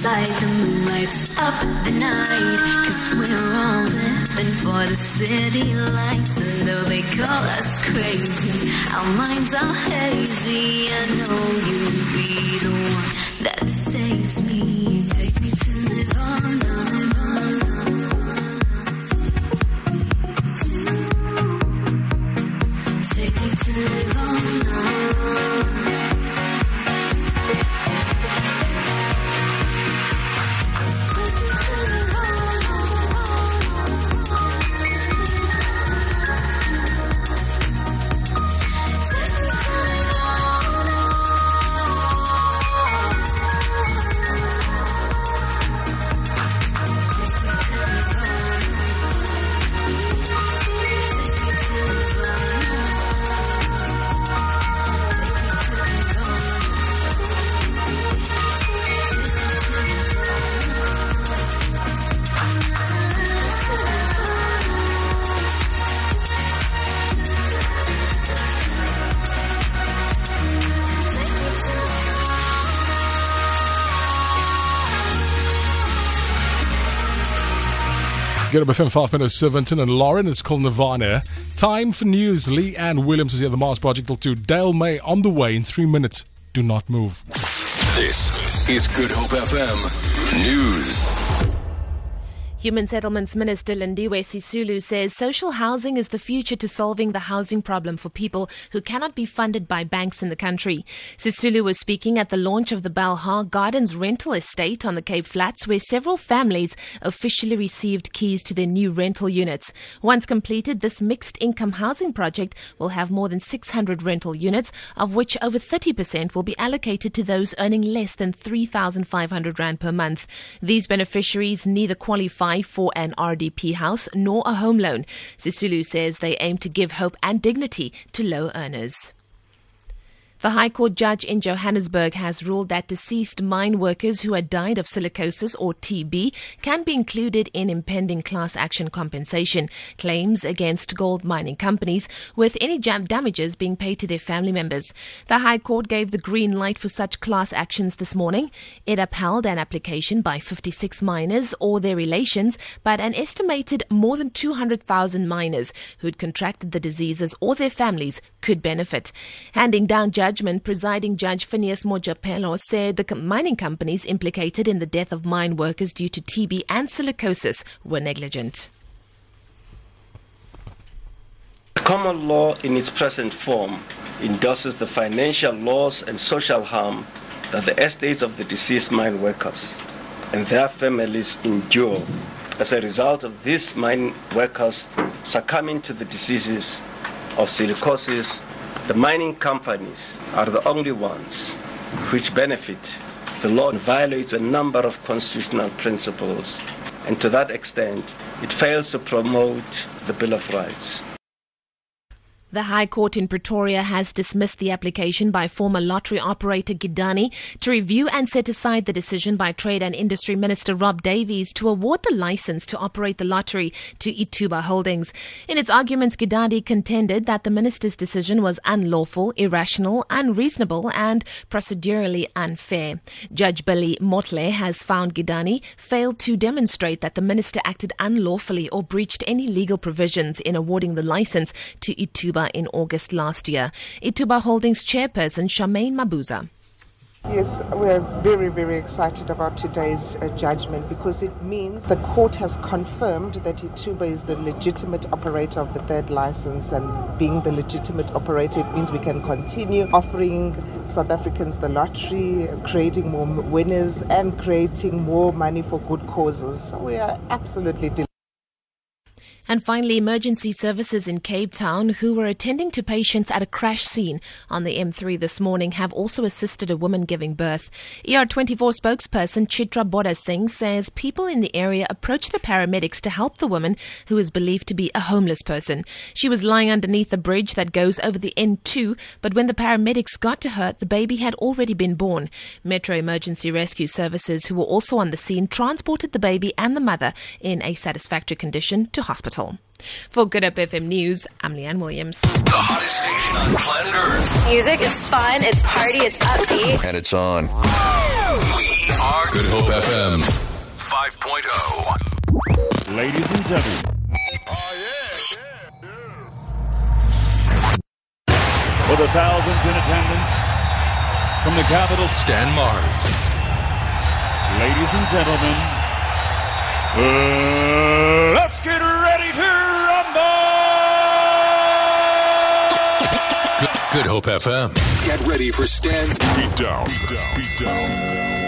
inside the moon lights up the night. Cause we're all living for the city lights. And though they call us crazy, our minds are hazy. I know you'll be the one that saves me Good Hope FM 5 minutes, 17 and Lauren. It's called Nirvana. Time for news. Lee Ann Williams is here, at the Mars Project till 2. Dale May on the way in three minutes. Do not move. This is Good Hope FM News. Human Settlements Minister Lindiwe Sisulu says social housing is the future to solving the housing problem for people who cannot be funded by banks in the country. Sisulu was speaking at the launch of the Belhar Gardens rental estate on the Cape Flats, where several families officially received keys to their new rental units. Once completed, this mixed income housing project will have more than 600 rental units, of which over 30% will be allocated to those earning less than 3,500 Rand per month. These beneficiaries neither qualify for an RDP house nor a home loan. Sisulu says they aim to give hope and dignity to low earners. The High Court judge in Johannesburg has ruled that deceased mine workers who had died of silicosis or TB can be included in impending class action compensation claims against gold mining companies, with any damages being paid to their family members. The High Court gave the green light for such class actions this morning. It upheld an application by 56 miners or their relations, but an estimated more than 200,000 miners who'd contracted the diseases or their families could benefit. Handing down judgment, presiding judge Phineas Mojapelo said the mining companies implicated in the death of mine workers due to TB and silicosis were negligent. Common law in its present form endorses the financial loss and social harm that the estates of the deceased mine workers and their families endure as a result of these mine workers succumbing to the diseases of silicosis. The mining companies are the only ones which benefit. The law violates a number of constitutional principles, and to that extent, it fails to promote the Bill of Rights. The High Court in Pretoria has dismissed the application by former lottery operator Gidani to review and set aside the decision by Trade and Industry Minister Rob Davies to award the license to operate the lottery to Ituba Holdings. In its arguments, Gidani contended that the minister's decision was unlawful, irrational, unreasonable, and procedurally unfair. Judge Billy Mothle has found Gidani failed to demonstrate that the minister acted unlawfully or breached any legal provisions in awarding the license to Ituba in August last year. Ituba Holdings chairperson Charmaine Mabuza. Yes, we're very, very excited about today's uh, judgment because it means the court has confirmed that Ituba is the legitimate operator of the third license, and being the legitimate operator, it means we can continue offering South Africans the lottery, creating more winners, and creating more money for good causes. So we are absolutely delighted. And finally, emergency services in Cape Town, who were attending to patients at a crash scene on the M3 this morning, have also assisted a woman giving birth. ER24 spokesperson Chitra Boda Singh says people in the area approached the paramedics to help the woman, who is believed to be a homeless person. She was lying underneath a bridge that goes over the N2, but when the paramedics got to her, the baby had already been born. Metro Emergency Rescue Services, who were also on the scene, transported the baby and the mother in a satisfactory condition to hospital. For Good Hope FM News, I'm Leanne Williams. The hottest station on planet Earth. Music is fun, it's party, it's upbeat. And it's on. We are Good Hope FM 5.0. Ladies and gentlemen. For the thousands in attendance from the capital, Stan Mars. ladies and gentlemen, uh, let's get ready Good, Good Hope FM. Get ready for Stan's Beat down, beat down, beat down.